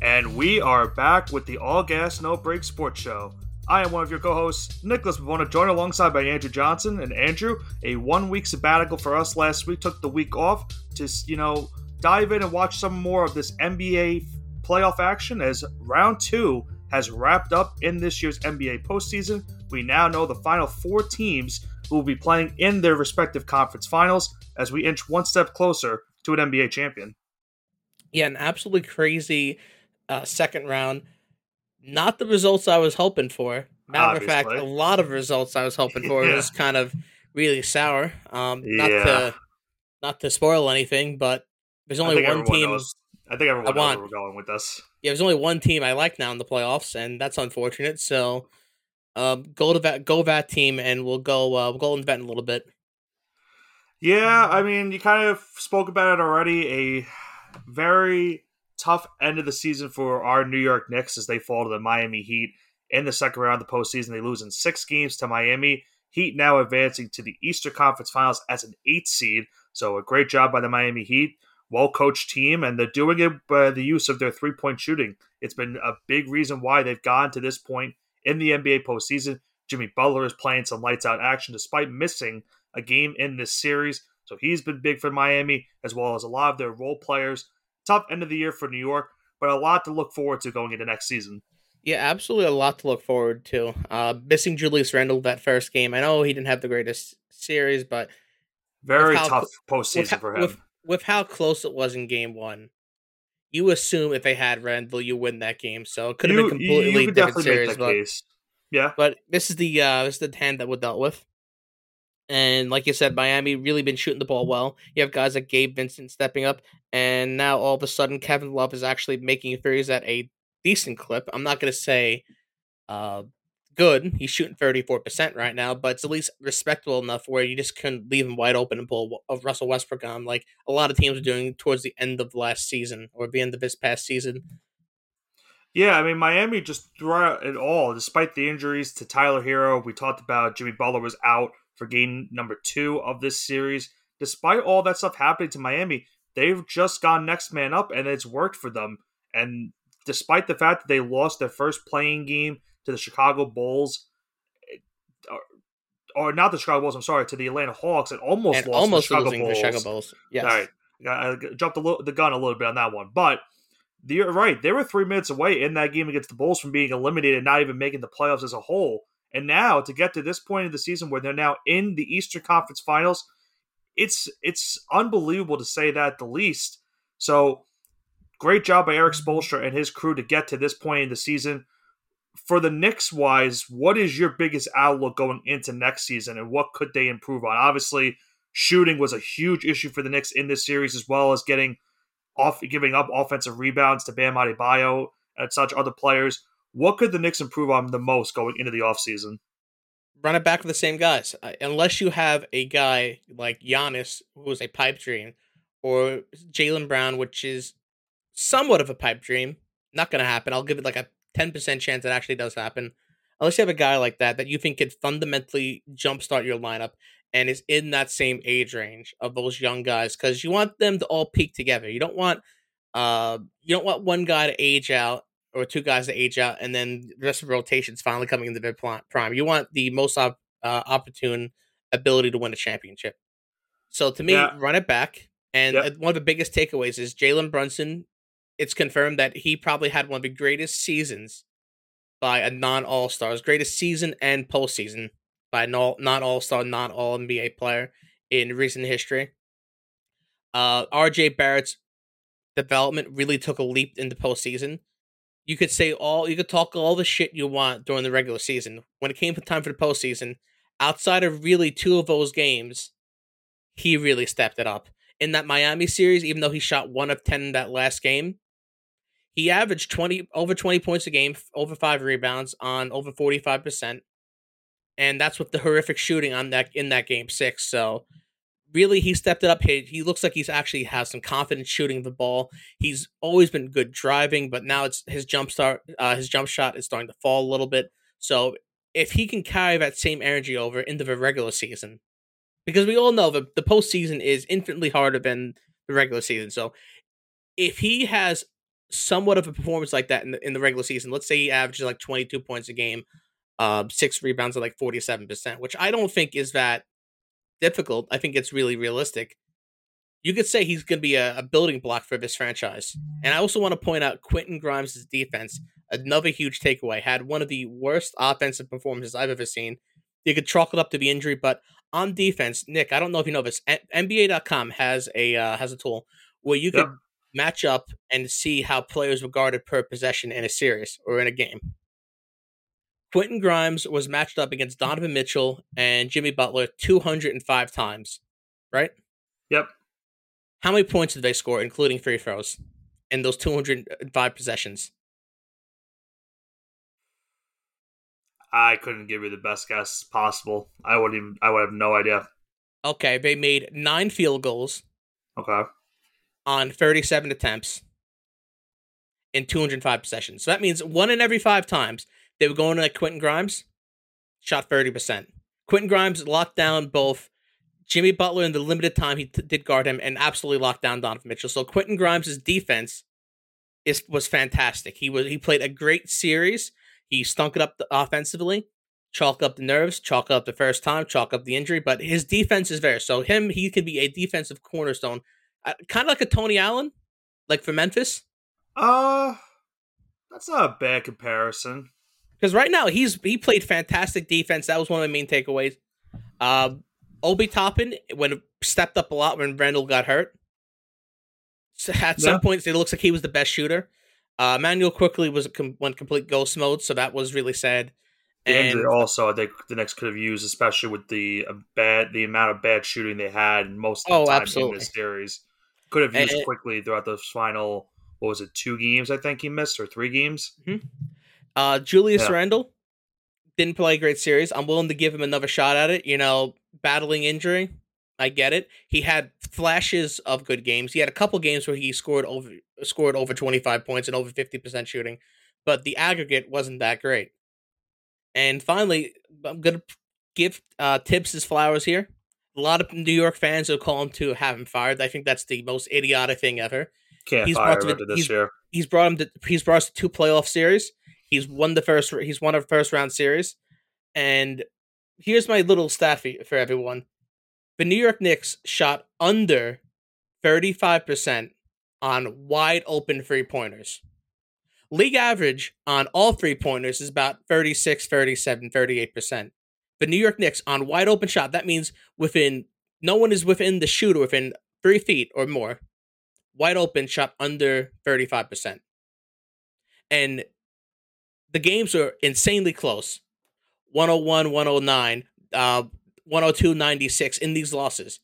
And we are back with the All Gas No Break Sports Show. I am one of your co-hosts, Nicholas to joined alongside by Andrew Johnson. And Andrew, a one-week sabbatical for us last week, took the week off to you know dive in and watch some more of this NBA playoff action as round two has wrapped up in this year's NBA postseason. We now know the final four teams who will be playing in their respective conference finals as we inch one step closer to an NBA champion. Yeah, an absolutely crazy uh, second round. Not the results I was hoping for. Matter Obviously. of fact, a lot of results I was hoping for yeah. was kind of really sour. Um, yeah. not to not to spoil anything, but there's only one team. Knows. I think everyone I knows where we're going with this. Yeah, there's only one team I like now in the playoffs, and that's unfortunate. So, um, go to that, go that team, and we'll go. Uh, we'll go into that in a little bit. Yeah, I mean, you kind of spoke about it already. A very tough end of the season for our New York Knicks as they fall to the Miami Heat in the second round of the postseason. They lose in six games to Miami. Heat now advancing to the Eastern Conference Finals as an eight seed. So a great job by the Miami Heat. Well coached team, and they're doing it by the use of their three point shooting. It's been a big reason why they've gone to this point in the NBA postseason. Jimmy Butler is playing some lights out action despite missing a game in this series. So he's been big for Miami, as well as a lot of their role players tough end of the year for New York, but a lot to look forward to going into next season. Yeah, absolutely a lot to look forward to. Uh, missing Julius Randle that first game. I know he didn't have the greatest series, but very tough postseason for him. With, with how close it was in game one, you assume if they had Randle, you win that game. So it could have been completely you different series. But, case. Yeah, but this is the uh, this is the hand that we're dealt with. And like you said, Miami really been shooting the ball well. You have guys like Gabe Vincent stepping up, and now all of a sudden Kevin Love is actually making threes at a decent clip. I'm not gonna say uh, good. He's shooting 34% right now, but it's at least respectable enough where you just couldn't leave him wide open and pull of uh, Russell Westbrook on like a lot of teams are doing towards the end of last season or the end of this past season. Yeah, I mean Miami just throughout it all, despite the injuries to Tyler Herro, we talked about Jimmy Butler was out for game number two of this series. Despite all that stuff happening to Miami, they've just gone next man up and it's worked for them. And despite the fact that they lost their first play-in game to the Chicago Bulls, eh, or, not the Chicago Bulls, I'm sorry, to the Atlanta Hawks, and almost and lost almost the Chicago Bulls. the Chicago Bulls. Yes. All right. I jumped the, the gun a little bit on that one. But you're right. They were three minutes away in that game against the Bulls from being eliminated, not even making the playoffs as a whole. And now to get to this point of the season where they're now in the Eastern Conference Finals, it's it's unbelievable to say that the least. So great job by Erik Spoelstra and his crew to get to this point in the season. For the Knicks wise, what is your biggest outlook going into next season and what could they improve on? Obviously, shooting was a huge issue for the Knicks in this series, as well as getting off giving up offensive rebounds to Bam Adebayo and such other players. What could the Knicks improve on the most going into the offseason? Run it back with the same guys. Uh, unless you have a guy like Giannis, who's a pipe dream, or Jaylen Brown, which is somewhat of a pipe dream. Not going to happen. I'll give it like a 10% chance it actually does happen. Unless you have a guy like that that you think could fundamentally jumpstart your lineup and is in that same age range of those young guys because you want them to all peak together. You don't want uh you don't want one guy to age out or two guys to age out, and then the rest of the rotation's finally coming into their prime. You want the most op- uh, opportune ability to win a championship. So to me, yeah. run it back. And yep. one of the biggest takeaways is Jalen Brunson. It's confirmed that he probably had one of the greatest seasons by a non All Stars, greatest season and postseason by a non All Star, non All NBA player in recent history. Uh, RJ Barrett's development really took a leap in the postseason you could say all you could talk all the shit you want during the regular season. When it came time for the postseason, outside of really two of those games, he really stepped it up. In that Miami series, even though he shot one of ten in that last game, he averaged twenty over twenty points a game, over five rebounds on over forty five percent, and that's with the horrific shooting on that in that game six. So really he stepped it up. He, he looks like he's actually has some confidence shooting the ball. He's always been good driving, but now it's his jump start, uh, his jump shot is starting to fall a little bit. So if he can carry that same energy over into the regular season, because we all know that the postseason is infinitely harder than the regular season. So if he has somewhat of a performance like that in the, in the regular season, let's say he averages like 22 points a game, uh, six rebounds at like 47%, which I don't think is that difficult. I think it's really realistic. You could say he's going to be a, a, building block for this franchise. And I also want to point out Quentin Grimes' defense, another huge takeaway, had one of the worst offensive performances I've ever seen. You could chalk it up to the injury, but on defense, Nick, I don't know if you know this, NBA.com has a uh, has a tool where you yep. Match up and see how players were guarded per possession in a series or in a game. Quentin Grimes was matched up against Donovan Mitchell and Jimmy Butler 205 times, right? Yep. How many points did they score, including free throws, in those 205 possessions? I couldn't give you the best guess possible. I wouldn't even. I would have no idea. Okay, they made nine field goals. Okay. On 37 attempts in 205 possessions. So that means one in every five times they were going to Quentin Grimes, shot 30%. Quentin Grimes locked down both Jimmy Butler in the limited time he t- did guard him and absolutely locked down Donovan Mitchell. So Quentin Grimes' defense is was fantastic. He was he played a great series. He stunk it up the, offensively, chalk up the nerves, chalk up the first time, chalk up the injury, but his defense is there. So him, he could be a defensive cornerstone, kind of like a Tony Allen, like for Memphis. Uh, that's not a bad comparison. Because right now he's he played fantastic defense. That was one of the main takeaways. Uh, Obi Toppin when stepped up a lot when Randle got hurt. So at some points, it looks like he was the best shooter. Uh, Immanuel Quickley was com- went complete ghost mode, so that was really sad. And injury also, I think the Knicks could have used, especially with the uh, bad the amount of bad shooting they had most of the oh, time absolutely. in this series. Could have used and, Quickley throughout those final. What was it? Two games, I think he missed, or three games. Mm-hmm. Uh, Julius yeah. Randle didn't play a great series. I'm willing to give him another shot at it. You know, battling injury, I get it. He had flashes of good games. He had a couple games where he scored over scored over 25 points and over 50% shooting, but the aggregate wasn't that great. And finally, I'm going to give uh, Thibs his flowers here. A lot of New York fans will call him to have him fired. I think that's the most idiotic thing ever. Can't he's fire him this he's, year. He's brought him to he's brought us to two playoff series. He's won the first he's won a first round series. And here's my little stat for everyone the New York Knicks shot under 35% on wide open three pointers. League average on all three pointers is about 36, 37, 38%. The New York Knicks on wide open shot, that means within, no one is within the shooter within three feet or more. Wide open shot under 35%. And the games are insanely close 101, 109. Uh, 102 96 in these losses.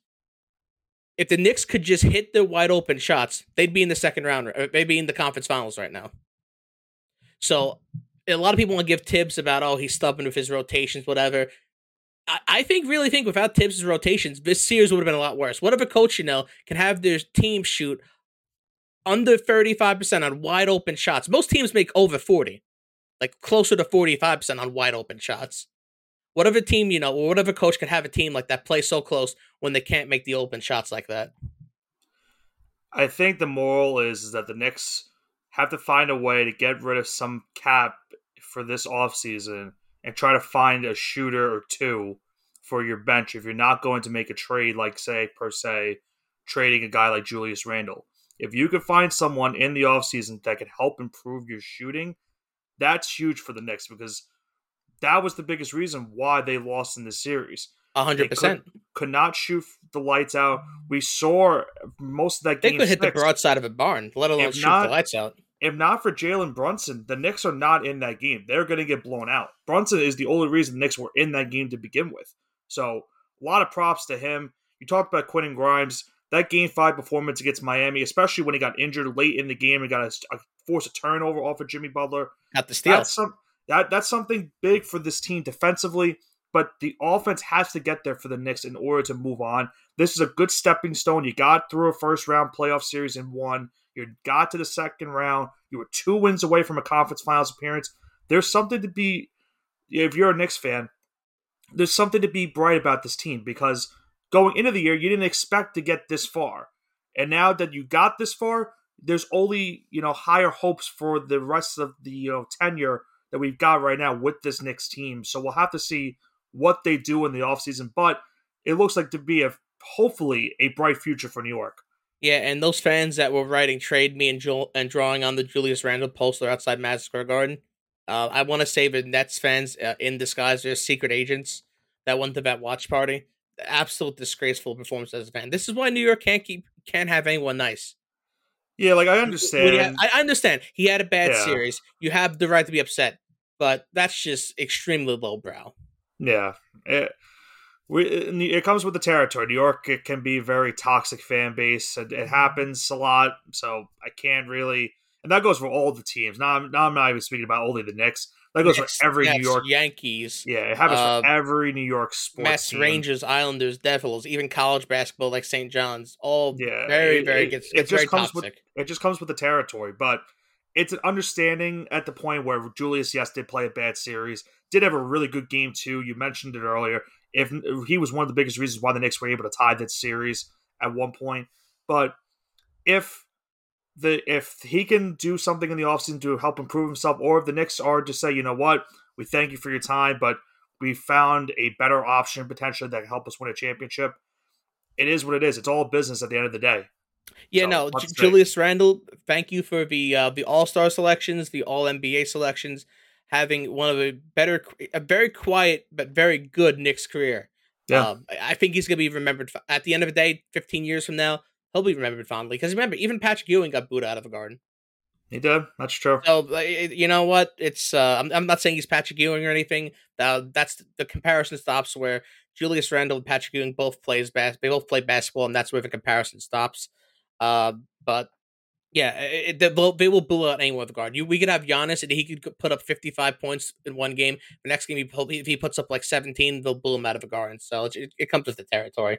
If the Knicks could just hit the wide open shots, they'd be in the second round, they'd be in the conference finals right now. So a lot of people want to give tips about, oh, he's stubborn with his rotations, whatever. I, think, really think without Thibs' rotations, this series would have been a lot worse. What if a coach, you know, can have their team shoot under 35% on wide open shots? Most teams make over 40, like closer to 45% on wide open shots. What if a team, you know, or what if a coach could have a team like that play so close when they can't make the open shots like that? I think the moral is, is that the Knicks have to find a way to get rid of some cap for this offseason and try to find a shooter or two for your bench if you're not going to make a trade like say per se trading a guy like Julius Randle. If you could find someone in the offseason that could help improve your shooting, that's huge for the Knicks because that was the biggest reason why they lost in the series. hundred percent could not shoot the lights out. We saw most of that game. They could hit six. the broadside of a barn, let alone if shoot not, the lights out. If not for Jalen Brunson, the Knicks are not in that game. They're going to get blown out. Brunson is the only reason the Knicks were in that game to begin with. So a lot of props to him. You talked about Quentin Grimes. That game five performance against Miami, especially when he got injured late in the game and got a, a force a turnover off of Jimmy Butler. Got the steal. That's, some, that that's something big for this team defensively, but the offense has to get there for the Knicks in order to move on. This is a good stepping stone. You got through a first round playoff series and won. You got to the second round. You were two wins away from a conference finals appearance. There's something to be if you're a Knicks fan, there's something to be bright about this team because going into the year, you didn't expect to get this far. And now that you got this far, there's only, you know, higher hopes for the rest of the, you know, tenure that we've got right now with this Knicks team. So we'll have to see what they do in the offseason. But it looks like to be a hopefully a bright future for New York. Yeah, and those fans that were writing trade me and Joel and drawing on the Julius Randle poster outside Madison Square Garden, uh, I want to say the Nets fans uh, in disguise, they're secret agents that went to that watch party. Absolute disgraceful performance as a fan. This is why New York can't keep can't have anyone nice. Yeah, like I understand. Have, I understand he had a bad yeah. series. You have the right to be upset, but that's just extremely lowbrow. Yeah, it, we, it comes with the territory. New York it can be a very toxic fan base. It, it happens a lot, so I can't really and that goes for all the teams. Now, I'm, now I'm not even speaking about only the Knicks. That goes Knicks, for every New York Yankees. Yeah, it happens uh, for every New York sports Mets, team. Rangers, Islanders, Devils, even college basketball like St. John's. All yeah, very, it, very. It, gets, it just comes toxic. with it just comes with the territory, but it's an understanding at the point where Julius, yes, did play a bad series, did have a really good game too. You mentioned it earlier. If, he was one of the biggest reasons why the Knicks were able to tie that series at one point, but if the if he can do something in the offseason to help improve himself, or if the Knicks are to say, you know what, we thank you for your time, but we found a better option potentially that can help us win a championship. It is what it is. It's all business at the end of the day. Yeah, so, no, J- Julius Randle, thank you for the uh, the All Star selections, the All NBA selections, having one of the better, a very quiet but very good Knicks career. Yeah, um, I think he's gonna be remembered at the end of the day, fifteen years from now he'll be remembered fondly because remember even Patrick Ewing got booed out of a garden. He did. That's true. So you know what? It's uh, I'm I'm not saying he's Patrick Ewing or anything. Uh, that's the comparison stops where Julius Randle and Patrick Ewing both plays bas- They both play basketball, and that's where the comparison stops. Uh, but yeah, it, will, they will boo out anyone with the guard. You, we could have Giannis, and he could put up 55 points in one game. The next game, he, if he puts up like 17, they'll boo him out of the garden. So it, it comes with the territory.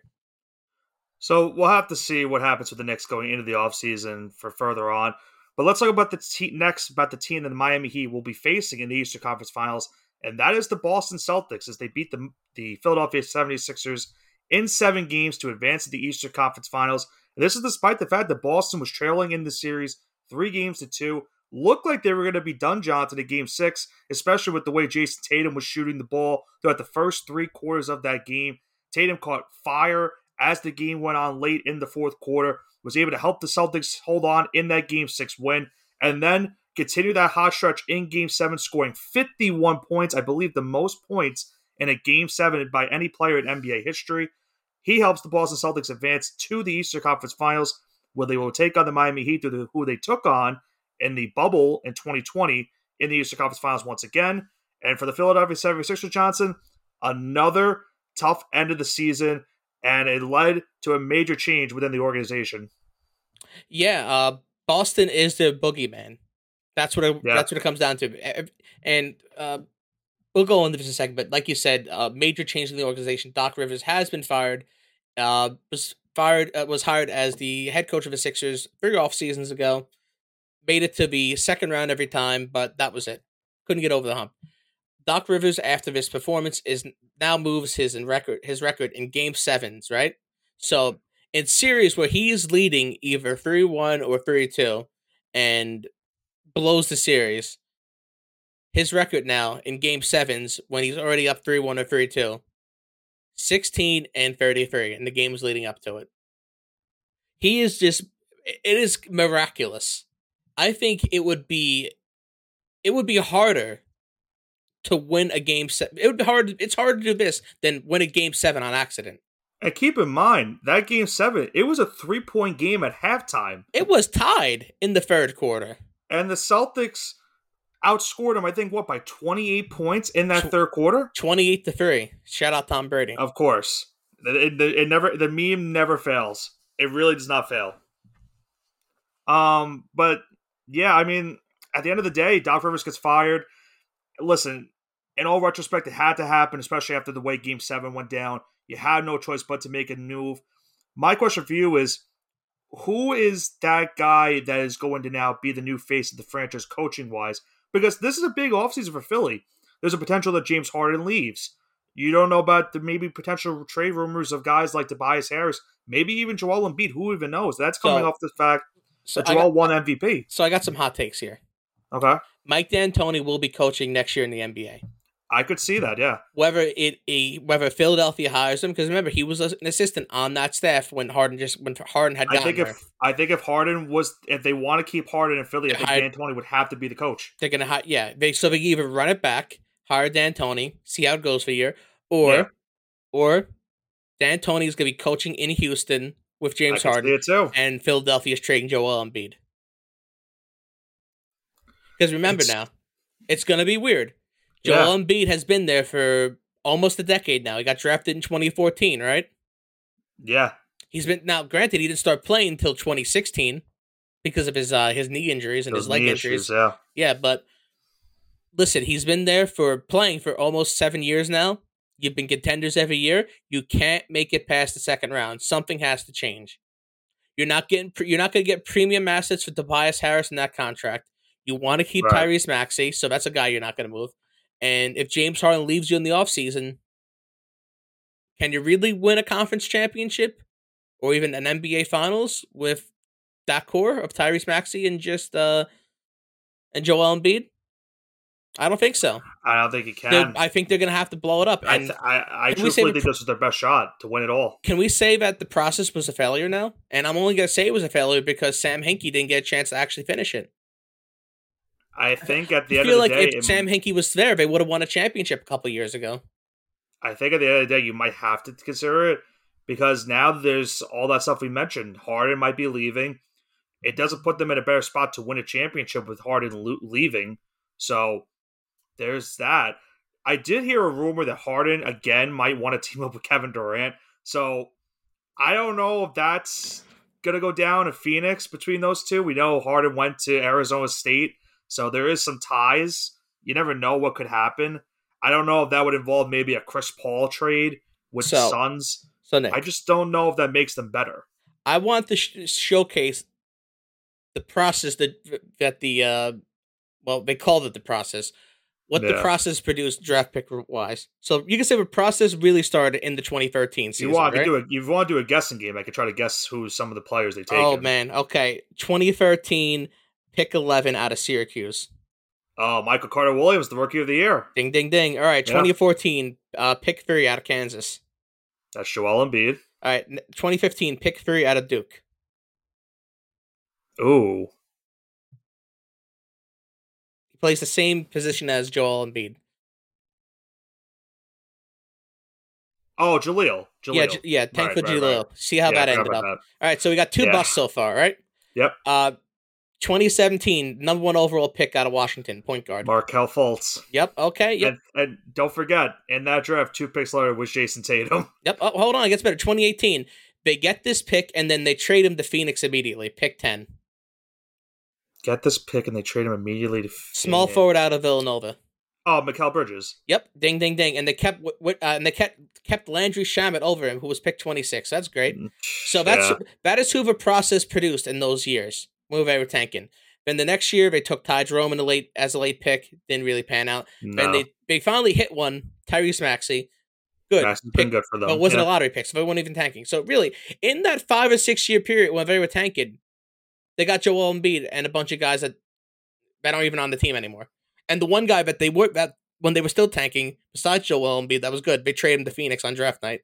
So we'll have to see what happens with the Knicks going into the offseason for further on. But let's talk about the te- next about the team that the Miami Heat will be facing in the Eastern Conference Finals, and that is the Boston Celtics as they beat the, the Philadelphia 76ers in seven games to advance to the Eastern Conference Finals. And this is despite the fact that Boston was trailing in the series three games to two. Looked like they were going to be done, Jonathan, in game six, especially with the way Jayson Tatum was shooting the ball throughout the first three quarters of that game. Tatum caught fire as the game went on late in the fourth quarter, was able to help the Celtics hold on in that game six win, and then continue that hot stretch in game seven, scoring 51 points, I believe the most points in a game seven by any player in NBA history. He helps the Boston Celtics advance to the Eastern Conference Finals, where they will take on the Miami Heat, who they took on in the bubble in 2020 in the Eastern Conference Finals once again. And for the Philadelphia 76ers, Johnson, another tough end of the season and it led to a major change within the organization. Yeah, uh, Boston is the boogeyman. That's what it, yeah. that's what it comes down to. And uh, we'll go into this in a second, but like you said, uh, major change in the organization. Doc Rivers has been fired. Uh, was fired uh, was hired as the head coach of the Sixers three off seasons ago. Made it to the second round every time, but that was it. Couldn't get over the hump. Doc Rivers, after this performance, is now moves his in record his record in game sevens, right? So in series where he's leading either three one or three two, and blows the series, his record now in game sevens when he's already up three one or three two, 16 and 33, and the games leading up to it. He is just it is miraculous. I think it would be it would be harder to win a game set. It would be hard. It's harder to do this than win a game seven on accident. And keep in mind that game seven, it was a three point game at halftime. It was tied in the third quarter, and the Celtics outscored him, I think what by twenty eight points in that Tw- third quarter. Twenty eight to three. Shout out Tom Brady. Of course, it, it, it never the meme never fails. It really does not fail. Um, but yeah, I mean, at the end of the day, Doc Rivers gets fired. Listen, in all retrospect, it had to happen, especially after the way Game Seven went down. You had no choice but to make a move. My question for you is, who is that guy that is going to now be the new face of the franchise, coaching wise? Because this is a big offseason for Philly. There's a potential that James Harden leaves. You don't know about the maybe potential trade rumors of guys like Tobias Harris, maybe even Joel Embiid. Who even knows? That's coming So- off the fact So that Joel got, won MVP. so I got some hot takes here. Okay, Mike D'Antoni will be coaching next year in the NBA. I could see that. Yeah, Whether it a whether Philadelphia hires him, because remember he was an assistant on that staff when Harden just when Harden had I think there. if I think if Harden was if they want to keep Harden in Philly, I think Hired- D'Antoni would have to be the coach. They're gonna hire, yeah. They so they can either run it back, hire D'Antoni, see how it goes for a year, or Yeah. or D'Antoni is gonna be coaching in Houston with James Harden, too. and Philadelphia is trading Joel Embiid. Because remember It's- now, it's gonna be weird. Yeah. Joel Embiid has been there for almost a decade now. He got drafted in 2014, right? Yeah, He's been now. Granted, he didn't start playing until 2016 because of his uh, his knee injuries and those his leg injuries. issues. Yeah, Yeah, but listen, he's been there for playing for almost seven years now. You've been contenders every year. You can't make it past the second round. Something has to change. You're not getting. You're not going to get premium assets for Tobias Harris in that contract. You want to keep Right. Tyrese Maxey, so that's a guy you're not going to move. And if James Harden leaves you in the offseason, can you really win a conference championship or even an NBA finals with that core of Tyrese Maxey and just uh and Joel Embiid? I don't think so. I don't think They're- can. I think they're going to have to blow it up. I, And I, I truthfully think this is their best shot to win it all. can we say that the process was a failure now? And I'm only going to say it was a failure because Sam Hinkie didn't get a chance to actually finish it. I think at the I end feel of the like day, if it- Sam Hinkie was there, they would have won a championship a couple years ago. I think at the end of the day, you might have to consider it because now there's all that stuff we mentioned. Harden might be leaving. It doesn't put them in a better spot to win a championship with Harden leaving. So there's that. I did hear a rumor that Harden again might want to team up with Kevin Durant. So I don't know if that's gonna go down in Phoenix between those two. We know Harden went to Arizona State, so there is some ties. You never know what could happen. I don't know if that would involve maybe a Chris Paul trade with the Suns. So Nick, I just don't know if that makes them better. I want to sh- showcase the process that that the uh, well they called it the process. What the process produced draft pick wise. So you can say the process really started in the 2013 season. you want right? to do if you want to do a guessing game, I could try to guess who some of the players they take. Oh man, okay. 2013 pick 11 out of Syracuse. Oh, Michael Carter Williams, the rookie of the year. Ding ding ding. All right, Yeah. 2014 uh, pick 3 out of Kansas. That's Joel Embiid. All right, 2015, pick 3 out of Duke. Ooh. He plays the same position as Joel Embiid. Oh, Jahlil. Jahlil. Yeah, J- yeah, tank Right, for right, Jahlil. right. See how Yeah, that ended up. All right, so we got two Yeah. busts so far, right? Yep. Uh 2017 number 1 overall pick out of Washington, point guard. Markelle Fultz. Yep, okay. Yep. And, and don't forget, in that draft, two picks later was Jayson Tatum. Yep. Oh, hold on, it gets better. 2018. They get this pick and then they trade him to Phoenix immediately. Pick 10. Get this pick and they trade him immediately to Phoenix. Small forward out of Villanova. Oh, Mikal Bridges. Yep, ding, ding, ding, and they kept uh, and they kept kept Landry Shamet over him, who was picked twenty six. That's great. So that's Yeah. that is who the process produced in those years. When they were tanking. Then the next year they took Ty Jerome in the late as a late pick. Didn't really pan out. no. Then they they finally hit one. Tyrese Maxey. Good. Maxey's been pick, good for them. but wasn't yeah. a lottery pick, so they weren't even tanking. So really, in that five or six year period when they were tanking, they got Joel Embiid and a bunch of guys that that aren't even on the team anymore. And the one guy that they were that when they were still tanking, besides Joel Embiid, that was good. They traded him to Phoenix on draft night.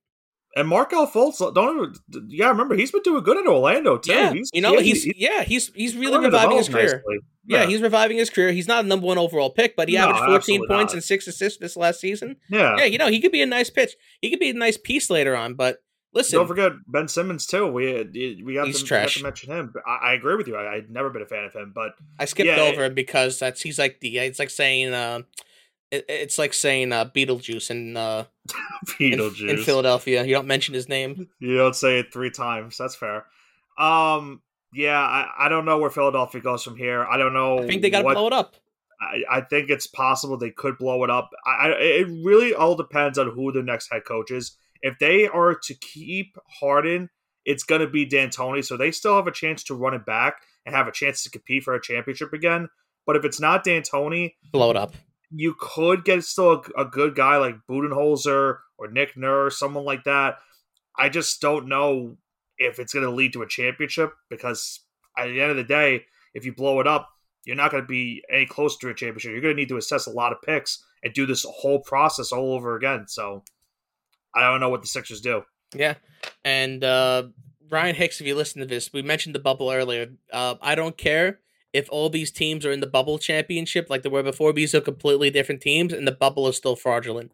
And Markelle Fultz, don't ever, yeah, remember he's been doing good in Orlando too. Yeah, he's, you know he- he's he- yeah he's he's really reviving his career. nicely. Yeah, he's reviving his career. He's not a number one overall pick, but he No, averaged 14 points not. and six assists this last season. yeah. Yeah, you know he could be a nice pitch. He could be a nice piece later on. But listen, Don't forget Ben Simmons too. We we got, He's to, trash. to mention him. I, I agree with you. I, I've never been a fan of him, but I skipped Yeah, over him because that's he's like the it's like saying uh, it, it's like saying uh, Beetlejuice in, uh, Beetlejuice. in Philadelphia. You don't mention his name. You don't say it three times. That's fair. Um, yeah, I, I don't know where Philadelphia goes from here. I don't know. I think they got to blow it up. I, I think it's possible they could blow it up. I, I, it really all depends on who the next head coach is. If they are to keep Harden, it's going to be D'Antoni. So they still have a chance to run it back and have a chance to compete for a championship again. But if it's not D'Antoni, Blow it up. You could get still a, a good guy like Budenholzer or Nick Nurse, someone like that. I just don't know if it's going to lead to a championship because at the end of the day, if you blow it up, you're not going to be any closer to a championship. You're going to need to assess a lot of picks and do this whole process all over again. So I don't know what the Sixers do. Yeah, and uh, Ryan Hicks, if you listen to this, we mentioned the bubble earlier. Uh, I don't care if all these teams are in the bubble championship like they were before. These are completely different teams, and the bubble is still fraudulent.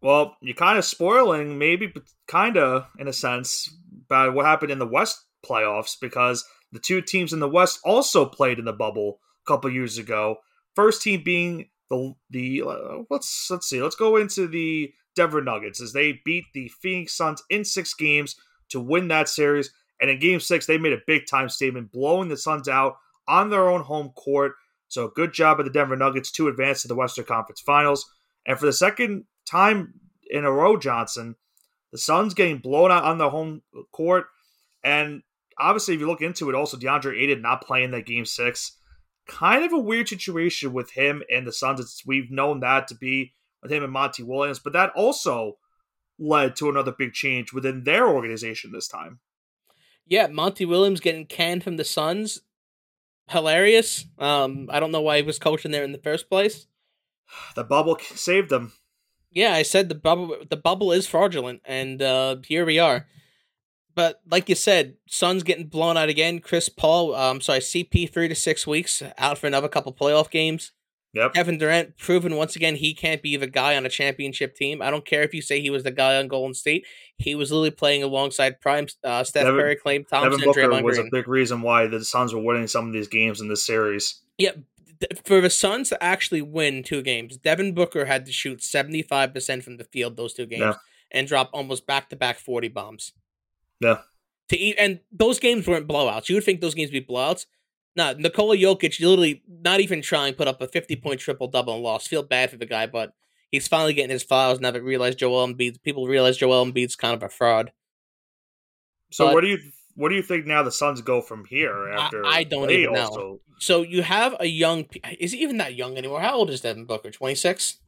Well, you're kind of spoiling, maybe, kind of in a sense, about what happened in the West playoffs because the two teams in the West also played in the bubble a couple years ago. First team being the the uh, let's let's see, let's go into the Denver Nuggets as they beat the Phoenix Suns in six games to win that series. And in Game Six, they made a big time statement, blowing the Suns out on their own home court. So good job of the Denver Nuggets to advance to the Western Conference Finals. And for the second time in a row, Johnson, the Suns getting blown out on the home court. And obviously, if you look into it, also DeAndre Ayton not playing that game six. Kind of a weird situation with him and the Suns. It's, we've known that to be with him and Monty Williams, but that also led to another big change within their organization this time. Yeah, Monty Williams getting canned from the Suns. Hilarious. Um, I don't know why he was coaching there in the first place. The bubble saved them. Yeah, I said the bubble. The bubble is fraudulent, and uh, here we are. But like you said, Suns getting blown out again. Chris Paul, um, sorry, CP three to six weeks out for another couple playoff games. Yep. Kevin Durant proven once again he can't be the guy on a championship team. I don't care if you say he was the guy on Golden State. He was literally playing alongside prime uh, Steph Devin- Curry, Klay Thompson, Devin Booker Draymond was Green. a big reason why the Suns were winning some of these games in this series. Yeah, for the Suns to actually win two games, Devin Booker had to shoot seventy five percent from the field those two games Yeah. and drop almost back to back forty bombs. Yeah. To eat, and those games weren't blowouts. You would think those games would be blowouts. No, Nikola Jokic literally not even trying to put up a fifty point triple double and lost. Feel bad for the guy, but he's finally getting his files now that realize Joel Embiid. People realize Joel Embiid's kind of a fraud. So But- what do you what do you think now the Suns go from here after I don't they even know. also So you have a young. Is he even that young anymore? How old is Devin Booker? Twenty six.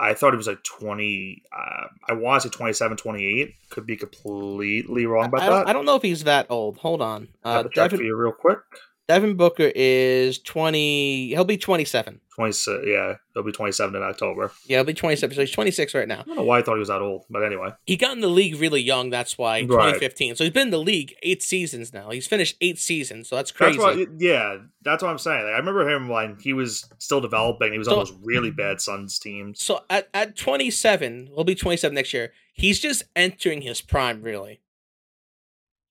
I thought he was like 20 uh, I want to say 27 28 could be completely wrong about I don't, that. I don't know if he's that old. Hold on. I Uh, have to check for Devin, you real quick. Devin Booker is 20. He'll be 27. 26 yeah, he'll be 27 in October. Yeah, he'll be 27. So he's 26 right now. I don't know why I thought he was that old, but anyway. He got in the league really young. That's why. Right. 2015. So he's been in the league eight seasons now. He's finished eight seasons. So that's crazy. That's why, yeah, that's what I'm saying. Like, I remember him when he was still developing. He was on those really bad Suns teams. So at, at 27, he'll be 27 next year. He's just entering his prime, really.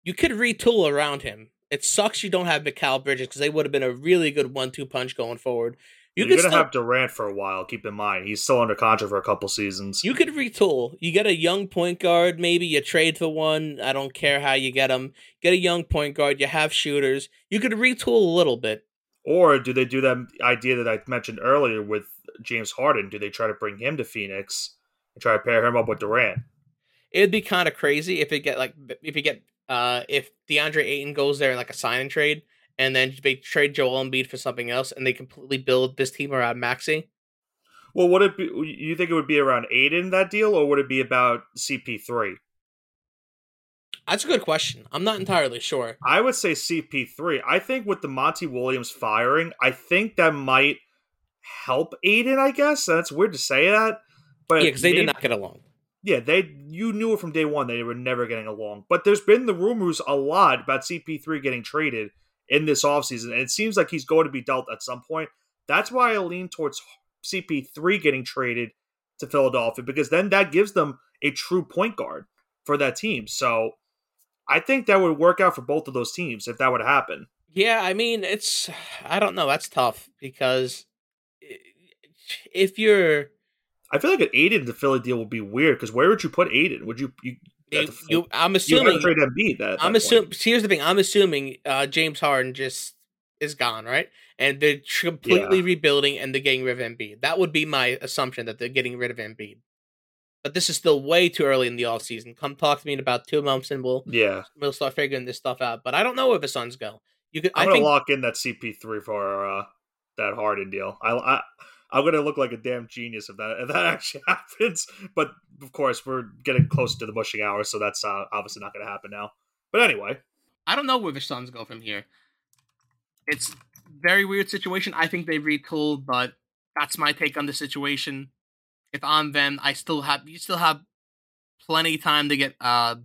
You could retool around him. It sucks you don't have Mikal Bridges because they would have been a really good one-two punch going forward. You You are gonna still, have Durant for a while. Keep in mind, he's still under contract for a couple seasons. you could retool. You get a young point guard, maybe you trade for one. I don't care how you get them. Get a young point guard. You have shooters. You could retool a little bit. Or do they do that idea that I mentioned earlier with James Harden? Do they try to bring him to Phoenix and try to pair him up with Durant? It'd be kind of crazy if it get like if you get uh if DeAndre Ayton goes there in like a sign and trade, and then they trade Joel Embiid for something else, and they completely build this team around Maxey. Well, would it be? You think it would be around Ayton that deal, or would it be about CP3? That's a good question. I'm not entirely sure. I would say CP3. I think with the Monty Williams firing, I think that might help Ayton. I guess that's weird to say that, but Yeah, because they did not get along. Yeah, they you knew it from day one they were never getting along. But there's been the rumors a lot about CP3 getting traded in this offseason, and it seems like he's going to be dealt at some point. That's why I lean towards CP3 getting traded to Philadelphia because then that gives them a true point guard for that team. So I think that would work out for both of those teams if that would happen. Yeah, I mean, it's I don't know. That's tough because if you're I feel like an Ayton to Philly deal would be weird because where would you put Ayton? Would you you you, you I'm assuming to trade Embiid? That, at I'm assuming. Here's the thing. I'm assuming uh, James Harden just is gone, right? And they're completely rebuilding, and they're getting rid of Embiid. That would be my assumption that they're getting rid of Embiid. But this is still way too early in the off season. Come talk to me in about two months, and we'll Yeah, we'll start figuring this stuff out. But I don't know where the Suns go. You could. I'm I gonna think. lock in that CP3 for uh, that Harden deal. I, I I'm gonna look like a damn genius if that if that actually happens. But of course, we're getting close to the mushing hour, so that's uh, obviously not gonna happen now. But anyway, I don't know where the Suns go from here. It's very weird situation. I think they retooled, but that's my take on the situation. If I'm them, I still have you still have plenty time to get uh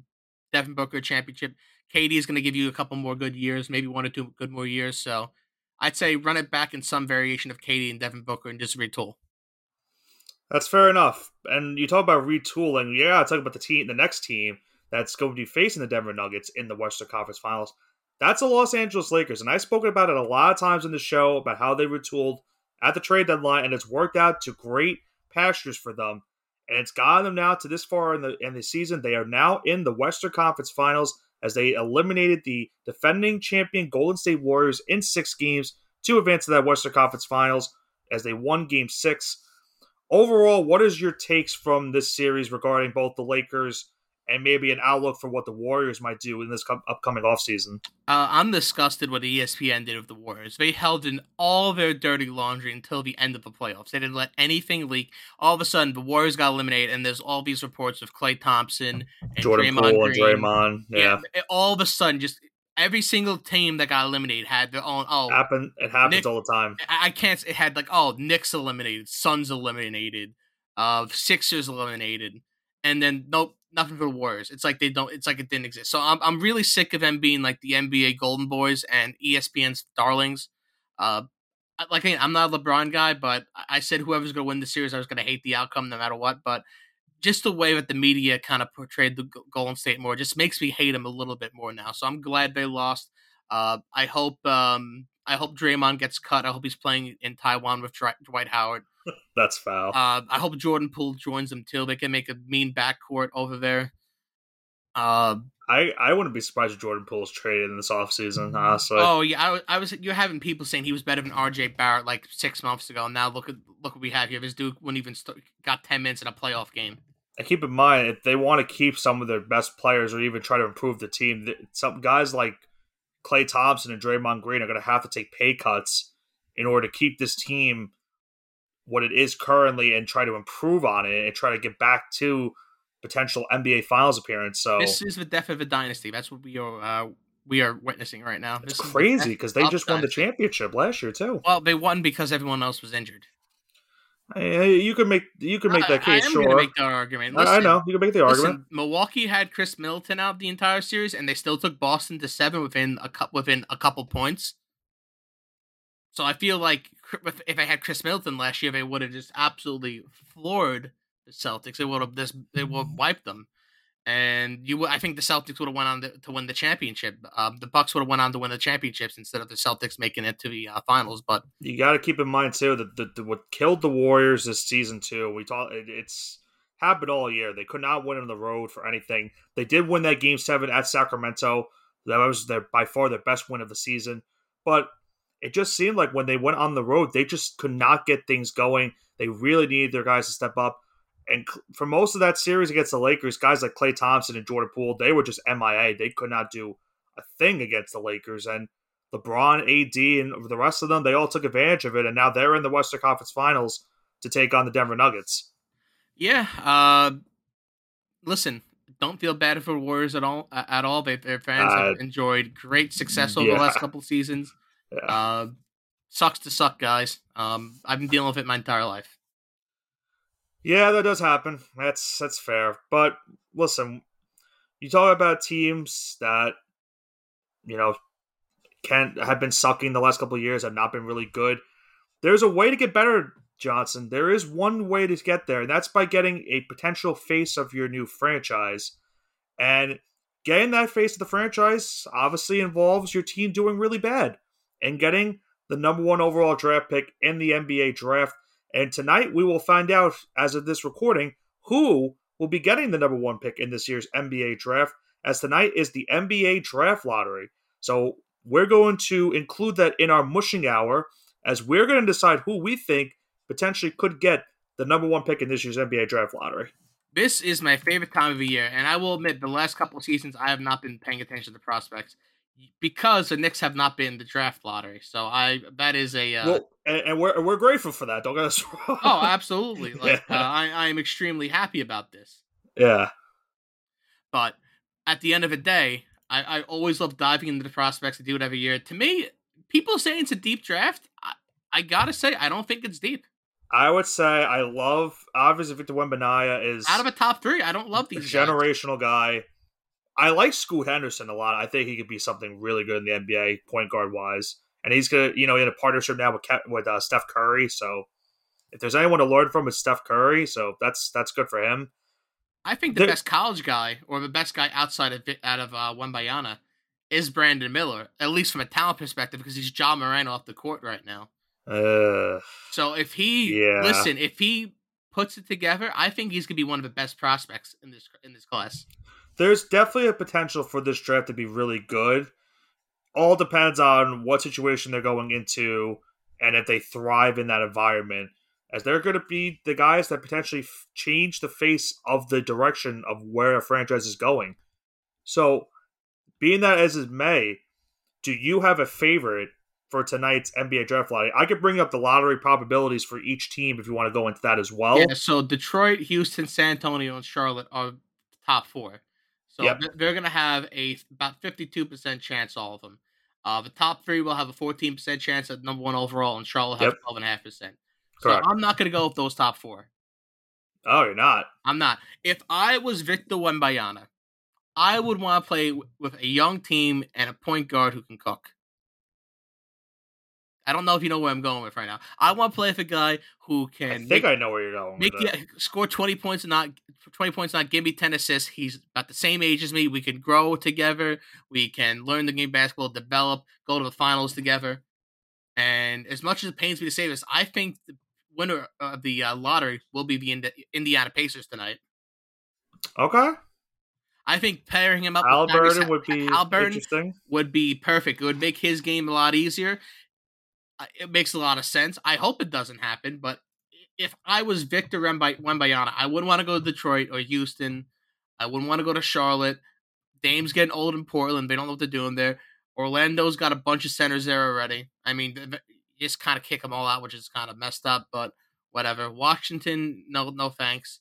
Devin Booker championship. KD is going to give you a couple more good years, maybe one or two good more years. So I'd say run it back in some variation of KD and Devin Booker and just retool. That's fair enough. And you talk about retooling. Yeah, I talk about the team, the next team that's going to be facing the Denver Nuggets in the Western Conference Finals. That's the Los Angeles Lakers, and I've spoken about it a lot of times in the show about how they retooled at the trade deadline, and it's worked out to great pastures for them. And it's gotten them now to this far in the in the season. They are now in the Western Conference Finals as they eliminated the defending champion Golden State Warriors in six games to advance to that Western Conference Finals as they won Game Six. Overall, what is your takes from this series regarding both the Lakers and maybe an outlook for what the Warriors might do in this co- upcoming offseason. Uh, I'm disgusted what ESPN did of the Warriors. They held in all their dirty laundry until the end of the playoffs. They didn't let anything leak. All of a sudden, the Warriors got eliminated, and there's all these reports of Klay Thompson and Jordan Draymond Poole Green. and Draymond. Yeah. yeah. All of a sudden, just every single team that got eliminated had their own. Oh, Happen, it happens Nick- all the time. I I can't. It had like oh, Knicks eliminated, Suns eliminated, uh, Sixers eliminated, and then nope, nothing for the Warriors. It's like they don't. It's like it didn't exist. So I'm I'm really sick of them being like the NBA Golden Boys and ESPN's darlings. Uh, like I'm not a LeBron guy, but I- said whoever's going to win the series, I was going to hate the outcome no matter what. But just the way that the media kind of portrayed the Golden State more just makes me hate them a little bit more now. So I'm glad they lost. Uh, I hope um, I hope Draymond gets cut. I hope he's playing in Taiwan with Dri- Dwight Howard. That's foul. Uh, I hope Jordan Poole joins them too. They can make a mean backcourt over there. Uh, I, I wouldn't be surprised if Jordan Poole is traded in this offseason, honestly. oh yeah, I, was- I was you're having people saying he was better than R.J. Barrett like six months ago. And now look at look what we have here. This dude wouldn't even st- got ten minutes in a playoff game. And keep in mind, if they want to keep some of their best players or even try to improve the team, th- some guys like Klay Thompson and Draymond Green are going to have to take pay cuts in order to keep this team what it is currently and try to improve on it and try to get back to potential NBA Finals appearance. So This is the death of a dynasty. That's what we are uh, we are witnessing right now. it's This crazy because they of just won the championship last year too. Well, they won because everyone else was injured. Hey, you can make you can make I- that case, I am sure. make that argument. I- I know you can make the argument. Milwaukee had Khris Middleton out the entire series, and they still took Boston to seven within a cup within a couple points. So I feel like if if I had Khris Middleton last year, they would have just absolutely floored the Celtics. They would have this they would have wiped them, and you I think the Celtics would have went on to, to win the championship. Um, the Bucks would have went on to win the championships instead of the Celtics making it to the uh, finals. But you got to keep in mind too that the, the, what killed the Warriors this season too. We talk it, it's happened all year. They could not win on the road for anything. They did win that game seven at Sacramento. That was their by far their best win of the season. But it just seemed like when they went on the road, they just could not get things going. They really needed their guys to step up. And for most of that series against the Lakers, guys like Klay Thompson and Jordan Poole, they were just MIA. They could not do a thing against the Lakers. And LeBron, AD, and the rest of them, they all took advantage of it, and now they're in the Western Conference Finals to take on the Denver Nuggets. Yeah. Uh, listen, don't feel bad for the Warriors at all. At all, they, their fans have Uh, enjoyed great success over the last yeah. couple seasons. Yeah. Uh, sucks to suck, guys. Um, I've been dealing with it my entire life. Yeah, that does happen. That's that's fair. But listen, you talk about teams that you know can't have been sucking the last couple of years, have not been really good. There's a way to get better, Johnson. There is one way to get there, and that's by getting a potential face of your new franchise. And getting that face of the franchise obviously involves your team doing really bad and getting the number one overall draft pick in the NBA draft. And tonight we will find out, as of this recording, who will be getting the number one pick in this year's NBA draft, as tonight is the NBA draft lottery. So we're going to include that in our mushing hour, as we're going to decide who we think potentially could get the number one pick in this year's NBA draft lottery. This is my favorite time of the year, and I will admit, the last couple seasons, I have not been paying attention to the prospects. Because the Knicks have not been the draft lottery. So I that is a uh, well, and, and we're we're grateful for that. Don't get us wrong. oh, absolutely. Like Yeah. uh, I I am extremely happy about this. yeah. But at the end of the day, I, I always love diving into the prospects. I do it every year. To me, people say it's a deep draft. I, I gotta say, I don't think it's deep. I would say I love obviously Victor Wembanyama is Out of a top three, I don't love these guys. generational guy. I like Scoot Henderson a lot. I think he could be something really good in the NBA, point guard wise. And he's gonna, you know, in a partnership now with Ke- with uh, Steph Curry. So if there's anyone to learn from, it's Steph Curry. So that's that's good for him. I think the There- best college guy, or the best guy outside of out of uh, Wembanyama, is Brandon Miller. At least from a talent perspective, because he's Ja Morant off the court right now. Uh, So if he Yeah. listen, if he puts it together, I think he's gonna be one of the best prospects in this in this class. There's definitely a potential for this draft to be really good. All depends on what situation they're going into and if they thrive in that environment. As they're going to be the guys that potentially f- change the face of the direction of where a franchise is going. So, being that as is May, do you have a favorite for tonight's NBA draft lottery? I could bring up the lottery probabilities for each team if you want to go into that as well. Yeah, so Detroit, Houston, San Antonio, and Charlotte are top four. So Yep. they're going to have a about fifty-two percent chance, all of them. Uh, the top three will have a fourteen percent chance at number one overall, and Charlotte has Yep. twelve and a half percent. So Correct. I'm not going to go with those top four. Oh, you're not. I'm not. If I was Victor Wembanyama, I would want to play with a young team and a point guard who can cook. I don't know if you know where I'm going with right now. I want to play with a guy who can. I think make, I know where you're going. make with it. yeah, score 20 points and not 20 points not give me 10 assists. He's about the same age as me. We can grow together. We can learn the game of basketball, develop, go to the finals together. And as much as it pains me to say this, I think the winner of the uh, lottery will be the Indi- Indiana Pacers tonight. Okay. I think pairing him up with Tyrese would be Haliburton interesting. would be perfect. It would make his game a lot easier. It makes a lot of sense. I hope it doesn't happen, but if I was Victor Wembanyama, I wouldn't want to go to Detroit or Houston. I wouldn't want to go to Charlotte. Dame's getting old in Portland. They don't know what they're doing there. Orlando's got a bunch of centers there already. I mean, just kind of kick them all out, which is kind of messed up, but whatever. Washington, no, no thanks.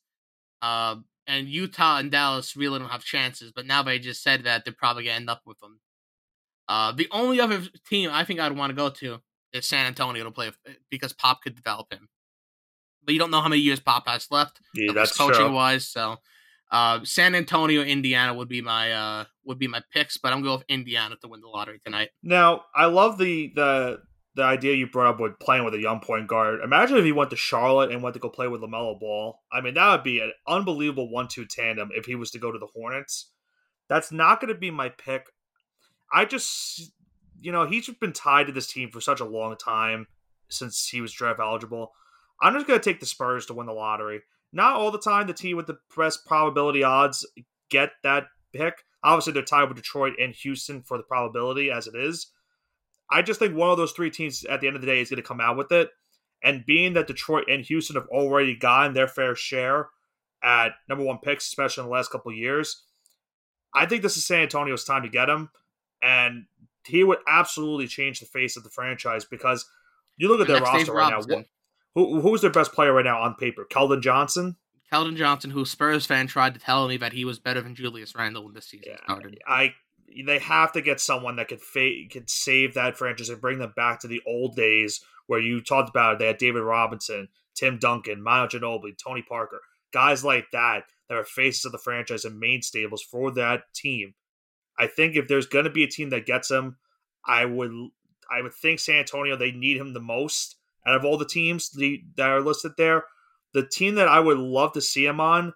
Uh, and Utah and Dallas really don't have chances, but now they just said that they're probably gonna end up with them. Uh, the only other team I think I'd want to go to is San Antonio to play because Pop could develop him. But you don't know how many years Pop has left, Yeah, that's coaching wise. So, uh, San Antonio, Indiana would be my uh would be my picks, but I'm going with Indiana to win the lottery tonight. Now, I love the the the idea you brought up with playing with a young point guard. Imagine if he went to Charlotte and went to go play with LaMelo Ball. I mean, that would be an unbelievable one-two tandem if he was to go to the Hornets. That's not going to be my pick. I just, you know, he's been tied to this team for such a long time since he was draft eligible. I'm just going to take the Spurs to win the lottery. Not all the time the team with the best probability odds get that pick. Obviously, they're tied with Detroit and Houston for the probability as it is. I just think one of those three teams at the end of the day is going to come out with it. And being that Detroit and Houston have already gotten their fair share at number one picks, especially in the last couple years, I think this is San Antonio's time to get him. And he would absolutely change the face of the franchise because you look at their Next roster right now. Robinson. What, who, who's their best player right now on paper? Keldon Johnson? Keldon Johnson, who Spurs fan tried to tell me that he was better than Julius Randle when this season started. I they have to get someone that could fa- could save that franchise and bring them back to the old days where you talked about it. They had David Robinson, Tim Duncan, Manu Ginobili, Tony Parker, guys like that that are faces of the franchise and main stables for that team. I think if there's going to be a team that gets him, I would I would think San Antonio they need him the most out of all the teams that are listed there. The team that I would love to see him on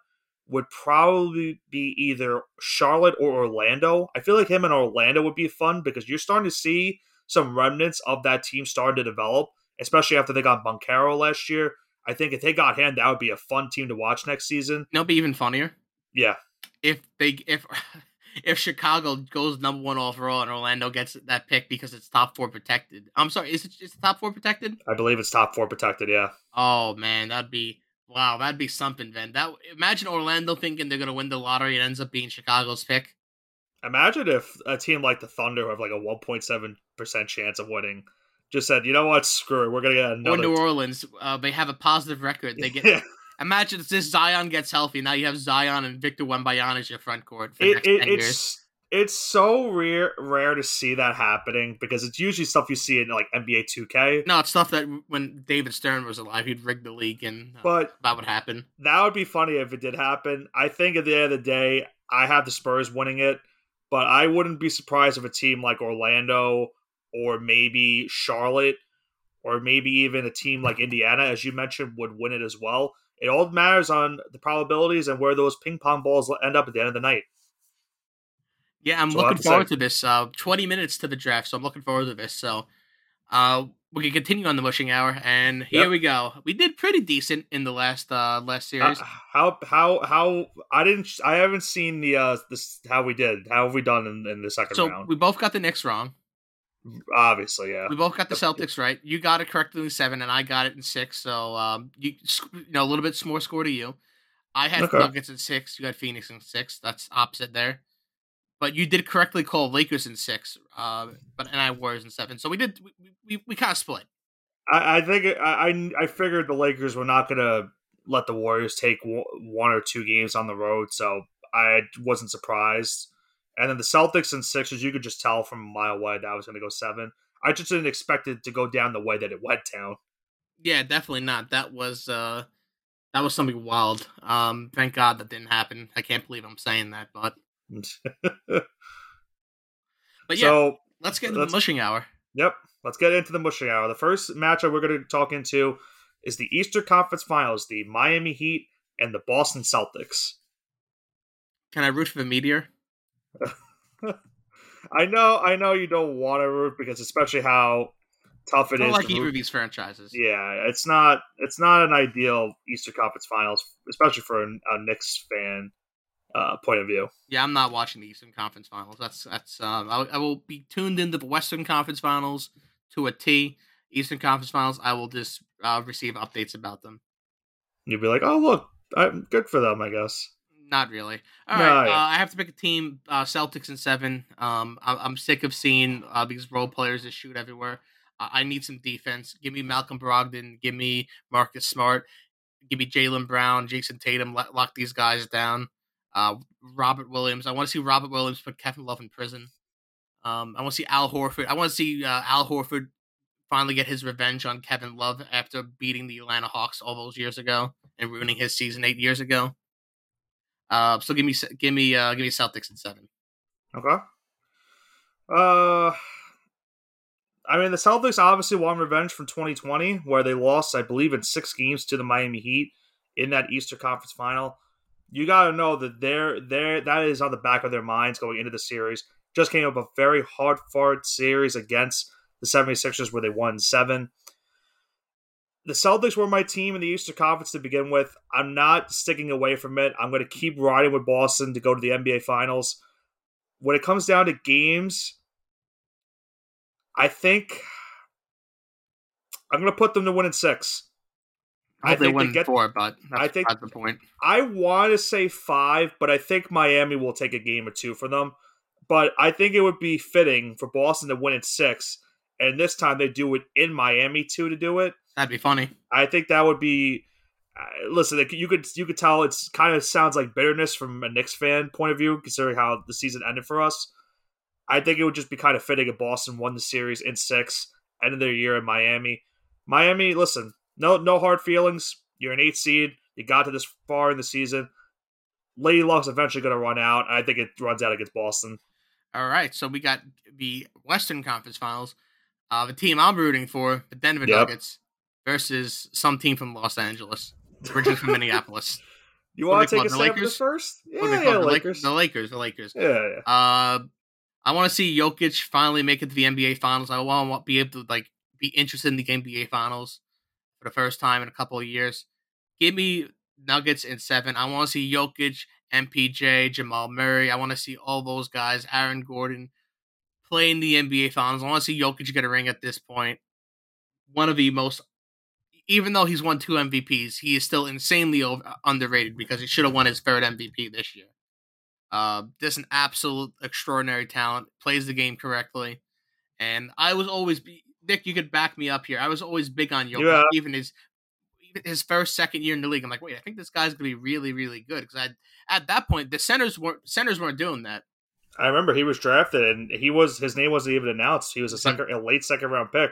would probably be either Charlotte or Orlando. I feel like him and Orlando would be fun because you're starting to see some remnants of that team starting to develop, especially after they got Banchero last year. I think if they got him, that would be a fun team to watch next season. It'll be even funnier Yeah, if they if if Chicago goes number one overall and Orlando gets that pick because it's top four protected. I'm sorry, is it is it top four protected? I believe it's top four protected. Yeah, Oh man, that'd be wow, that'd be something, Then That imagine Orlando thinking they're gonna win the lottery and ends up being Chicago's pick. Imagine if a team like the Thunder who have like a 1.7% chance of winning just said, you know what, screw it, we're gonna get another. Or New Orleans, uh, they have a positive record. They get. Imagine if this Zion gets healthy. Now you have Zion and Victor Wembanyama as your front court for it, next it, 10 it's years. it's so rare rare to see that happening because it's usually stuff you see in like NBA 2K. No, it's stuff that when David Stern was alive, he'd rig the league and uh, But that would happen. that would be funny if it did happen. I think at the end of the day, I have the Spurs winning it, but I wouldn't be surprised if a team like Orlando or maybe Charlotte or maybe even a team like Indiana, as you mentioned, would win it as well. It all matters on the probabilities and where those ping pong balls end up at the end of the night. Yeah, I'm That's all I have looking to forward say. to this. Uh, 20 minutes to the draft, so I'm looking forward to this. So, uh, we can continue on the mushing hour, and here Yep. we go. We did pretty decent in the last uh last Uh, series. how how how I didn't I haven't seen the uh this how we did how have we done in, in the second so round we both got the Knicks wrong. Obviously yeah We both got the Celtics right. You got it correctly in seven, and I got it in six. So, um, you you know a little bit more score to you. I had Okay. Nuggets in six. You had Phoenix in six. That's opposite there. But you did correctly call Lakers in six. Uh, but and I Warriors in seven. So we did. We we, we kind of split. I, I think I, I I figured the Lakers were not gonna let the Warriors take one one or two games on the road so I wasn't surprised and then the Celtics and Sixers you could just tell from a mile away that was gonna go seven I just didn't expect it to go down the way that it went down Yeah, definitely not. That was uh that was something wild. Um thank God that didn't happen. I can't believe I'm saying that, but but yeah, so let's get into let's- the mushing hour. Yep. Let's get into the mushing hour. The first matchup we're going to talk into is the Eastern Conference Finals, the Miami Heat and the Boston Celtics. Can I root for the meteor? I know, I know you don't want to root because especially how tough it I don't is like to either of these franchises. Yeah, it's not it's not an ideal Eastern Conference Finals, especially for a, a Knicks fan uh, point of view. Yeah, I'm not watching the Eastern Conference Finals. That's that's um, I, I will be tuned into the Western Conference Finals to a T. Eastern Conference Finals, I will just uh, receive updates about them. You'd be like, "Oh, look, I'm good for them, I guess." Not really. All No, right, uh, I have to pick a team. Uh, Celtics in seven. Um, I- I'm sick of seeing uh, these role players that shoot everywhere. I I need some defense. Give me Malcolm Brogdon. Give me Marcus Smart. Give me Jaylen Brown, Jayson Tatum. Lock, lock these guys down. Uh, Robert Williams. I want to see Robert Williams put Kevin Love in prison. Um, I want to see Al Horford. I want to see uh, Al Horford finally get his revenge on Kevin Love after beating the Atlanta Hawks all those years ago and ruining his season eight years ago. Uh, so give me give me uh, give me Celtics in seven. Okay. Uh, I mean, the Celtics obviously won revenge from 2020, where they lost, I believe, in six games to the Miami Heat in that Eastern Conference Final. You got to know that they're there. That is on the back of their minds going into the series. Just came up a very hard fought series against the 76ers where they won seven. The Celtics were my team in the Eastern Conference to begin with. I'm not sticking away from it. I'm going to keep riding with Boston to go to the NBA Finals when it comes down to games, I think I'm going to put them to win in six. I I they think they win get- four, but that's, I think- that's the point. I want to say five, but I think Miami will take a game or two for them. But I think it would be fitting for Boston to win in six, and this time they do it in Miami too to do it. That'd be funny. I think that would be. Uh, listen, you could you could tell it's kind of sounds like bitterness from a Knicks fan point of view, considering how the season ended for us. I think it would just be kind of fitting if Boston won the series in six, end of their year in Miami. Miami, listen, no no hard feelings. You're an eight seed. You got to this far in the season. Lady Luck's eventually going to run out. I think it runs out against Boston. All right, so we got the Western Conference Finals. Uh, the team I'm rooting for, the Denver Yep. Nuggets, versus some team from Los Angeles, originally from Minneapolis. You want to take a the Lakers? first? Yeah, yeah, the Lakers. The Lakers. The Lakers. Yeah, yeah. Uh, I want to see Jokic finally make it to the NBA Finals. I want to be able to like be interested in the NBA Finals for the first time in a couple of years. Give me Nuggets in seven. I want to see Jokic, MPJ, Jamal Murray. I want to see all those guys. Aaron Gordon play in the NBA Finals. I want to see Jokic get a ring at this point. One of the most, even though he's won two MVPs, he is still insanely over, underrated because he should have won his third MVP this year. Uh, just an absolute extraordinary talent. Plays the game correctly, and I was always Nick. You could back me up here. I was always big on Jokic, Yeah. even his his first second year in the league. I'm like, wait, I think this guy's gonna be really really good because I at that point the centers weren't centers weren't doing that. I remember he was drafted and he was his name wasn't even announced. He was a second, a late second round pick.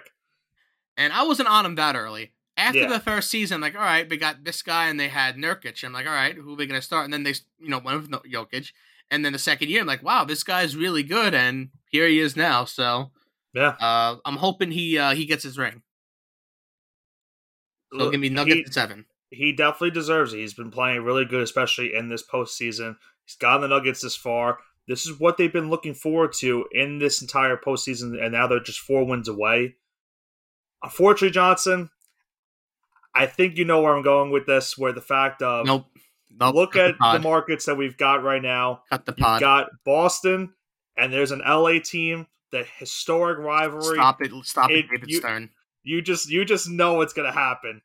And I wasn't on him that early. After Yeah. the first season, like, all right, we got this guy, and they had Nurkic. I'm like, all right, who are we gonna start? And then they, you know, went with Jokic. And then the second year, I'm like, wow, this guy's really good, and here he is now. So Yeah, uh, I'm hoping he uh, he gets his ring. So give me Nuggets He- at seven. he definitely deserves it. He's been playing really good, especially in this postseason. He's gotten the Nuggets this far. This is what they've been looking forward to in this entire postseason, and now they're just four wins away. Unfortunately, Johnson, I think you know where I'm going with this. Where the fact of Nope. Nope. look cut at the, the markets that we've got right now. cut the You've pod. got Boston, and there's an LA team. The historic rivalry. Stop it! Stop it, It- David you- Stern. You just you just know it's gonna happen.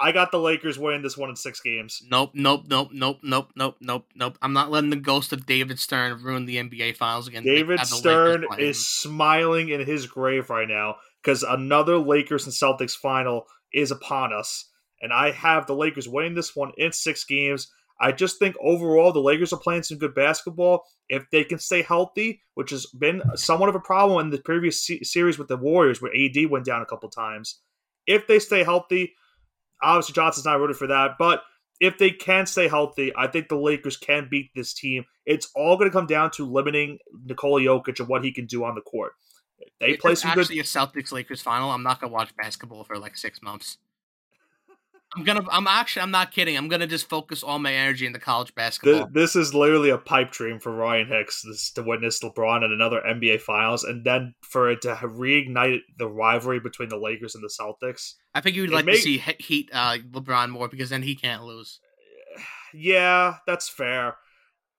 I got the Lakers winning this one in six games. Nope, nope, nope, nope, nope, nope, nope, nope. I'm not letting the ghost of David Stern ruin the NBA Finals again. David have the Lakers Stern is smiling in his grave right now because another Lakers and Celtics final is upon us. And I have the Lakers winning this one in six games. I just think overall the Lakers are playing some good basketball. If they can stay healthy, which has been somewhat of a problem in the previous series with the Warriors, where AD went down a couple times. If they stay healthy, obviously Johnson's not rooted for that, but if they can stay healthy, I think the Lakers can beat this team. It's all going to come down to limiting Nikola Jokic and what he can do on the court. They If play it's some good. actually a Celtics Lakers final. I'm not gonna watch basketball for like six months. I'm gonna. I'm actually. I'm not kidding. I'm gonna just focus all my energy into college basketball. Th- this is literally a pipe dream for Ryan Hicks this, to witness LeBron in another NBA Finals, and then for it to have reignite the rivalry between the Lakers and the Celtics. I think you would like may- to see Heat uh, LeBron more because then he can't lose. Yeah, that's fair.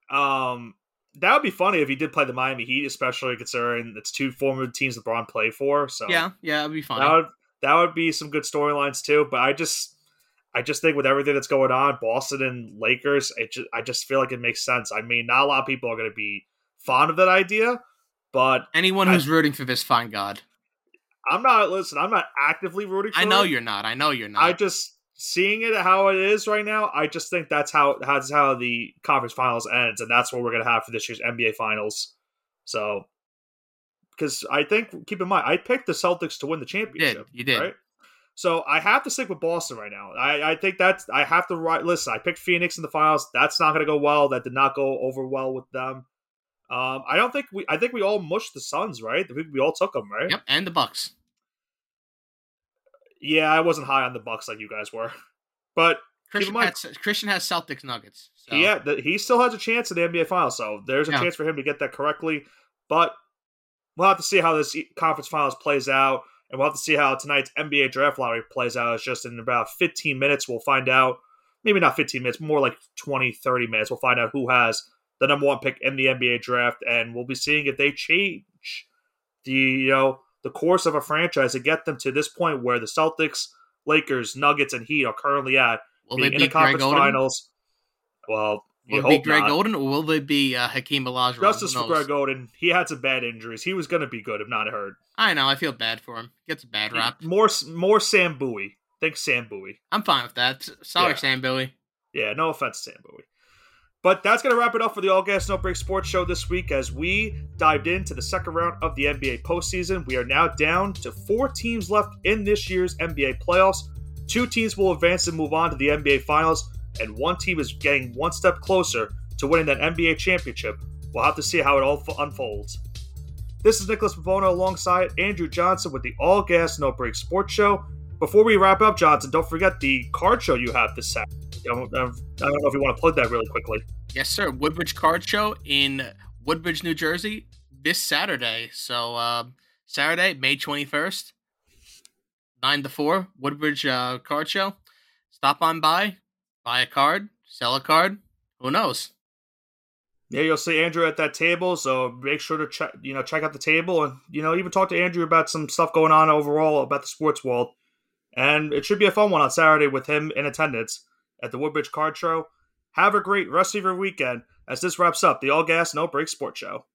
Um, that would be funny if he did play the Miami Heat, especially considering it's two former teams LeBron played for. So Yeah, yeah, it'd be fun. that would that would be some good storylines too. But I just I just think with everything that's going on, Boston and Lakers, it just, I just feel like it makes sense. I mean, not a lot of people are going to be fond of that idea, but Anyone I- who's rooting for this, fine God. I'm not. Listen, I'm not actively rooting. for I know it. you're not. I know you're not. I just seeing it how it is right now. I just think that's how that's how the conference finals ends, and that's what we're gonna have for this year's NBA finals. So, because I think keep in mind, I picked the Celtics to win the you did. championship. You did. right? So I have to stick with Boston right now. I, I think that's I have to right. Listen, I picked Phoenix in the finals. That's not going to go well. That did not go over well with them. Um, I don't think we. I think we all mushed the Suns, right? Think we all took them, right? Yep, and the Bucks. Yeah, I wasn't high on the Bucks like you guys were, but Christian, mind- has, Christian has Celtics Nuggets. So. yeah, the, he still has a chance in the NBA Finals. So there's a Yeah. chance for him to get that correctly. But we'll have to see how this conference finals plays out, and we'll have to see how tonight's NBA draft lottery plays out. It's just in about 15 minutes. We'll find out. Maybe not 15 minutes, more like 20, 30 minutes. We'll find out who has the number one pick in the NBA draft, and we'll be seeing if they change the you know the course of a franchise to get them to this point where the Celtics, Lakers, Nuggets, and Heat are currently at Will being in the conference finals. Well, Will it be Greg not. Oden or will they be uh, Hakeem Olajuwon? Justice for? Greg Oden. He had some bad injuries. He was going to be good if not hurt. I know. I feel bad for him. Gets a bad rap. More, more Sam Bowie. Think Sam Bowie. I'm fine with that. Sorry, Yeah. Sam Billy. Yeah, no offense, Sam Bowie. But that's going to wrap it up for the All Gas No Break Sports Show this week as we dived into the second round of the NBA postseason. We are now down to four teams left in this year's NBA playoffs. Two teams will advance and move on to the NBA Finals, and one team is getting one step closer to winning that NBA championship. We'll have to see how it all unfolds. This is Nicholas Pavona alongside Andrew Johnson with the All Gas No Break Sports Show. Before we wrap up, Johnson, don't forget the card show you have this Saturday. I don't, I don't know if you want to plug that really quickly. Yes, sir. Woodbridge Card Show in Woodbridge, New Jersey this Saturday. So, uh, Saturday, May 21st, 9 to 4, Woodbridge uh, Card Show. Stop on by, buy a card, sell a card. Who knows? Yeah, you'll see Andrew at that table, so make sure to check you know check out the table and you know even talk to Andrew about some stuff going on overall about the sports world. And it should be a fun one on Saturday with him in attendance at the Woodbridge Card Show. Have a great rest of your weekend. as this wraps up the All Gas No Break Sports Show.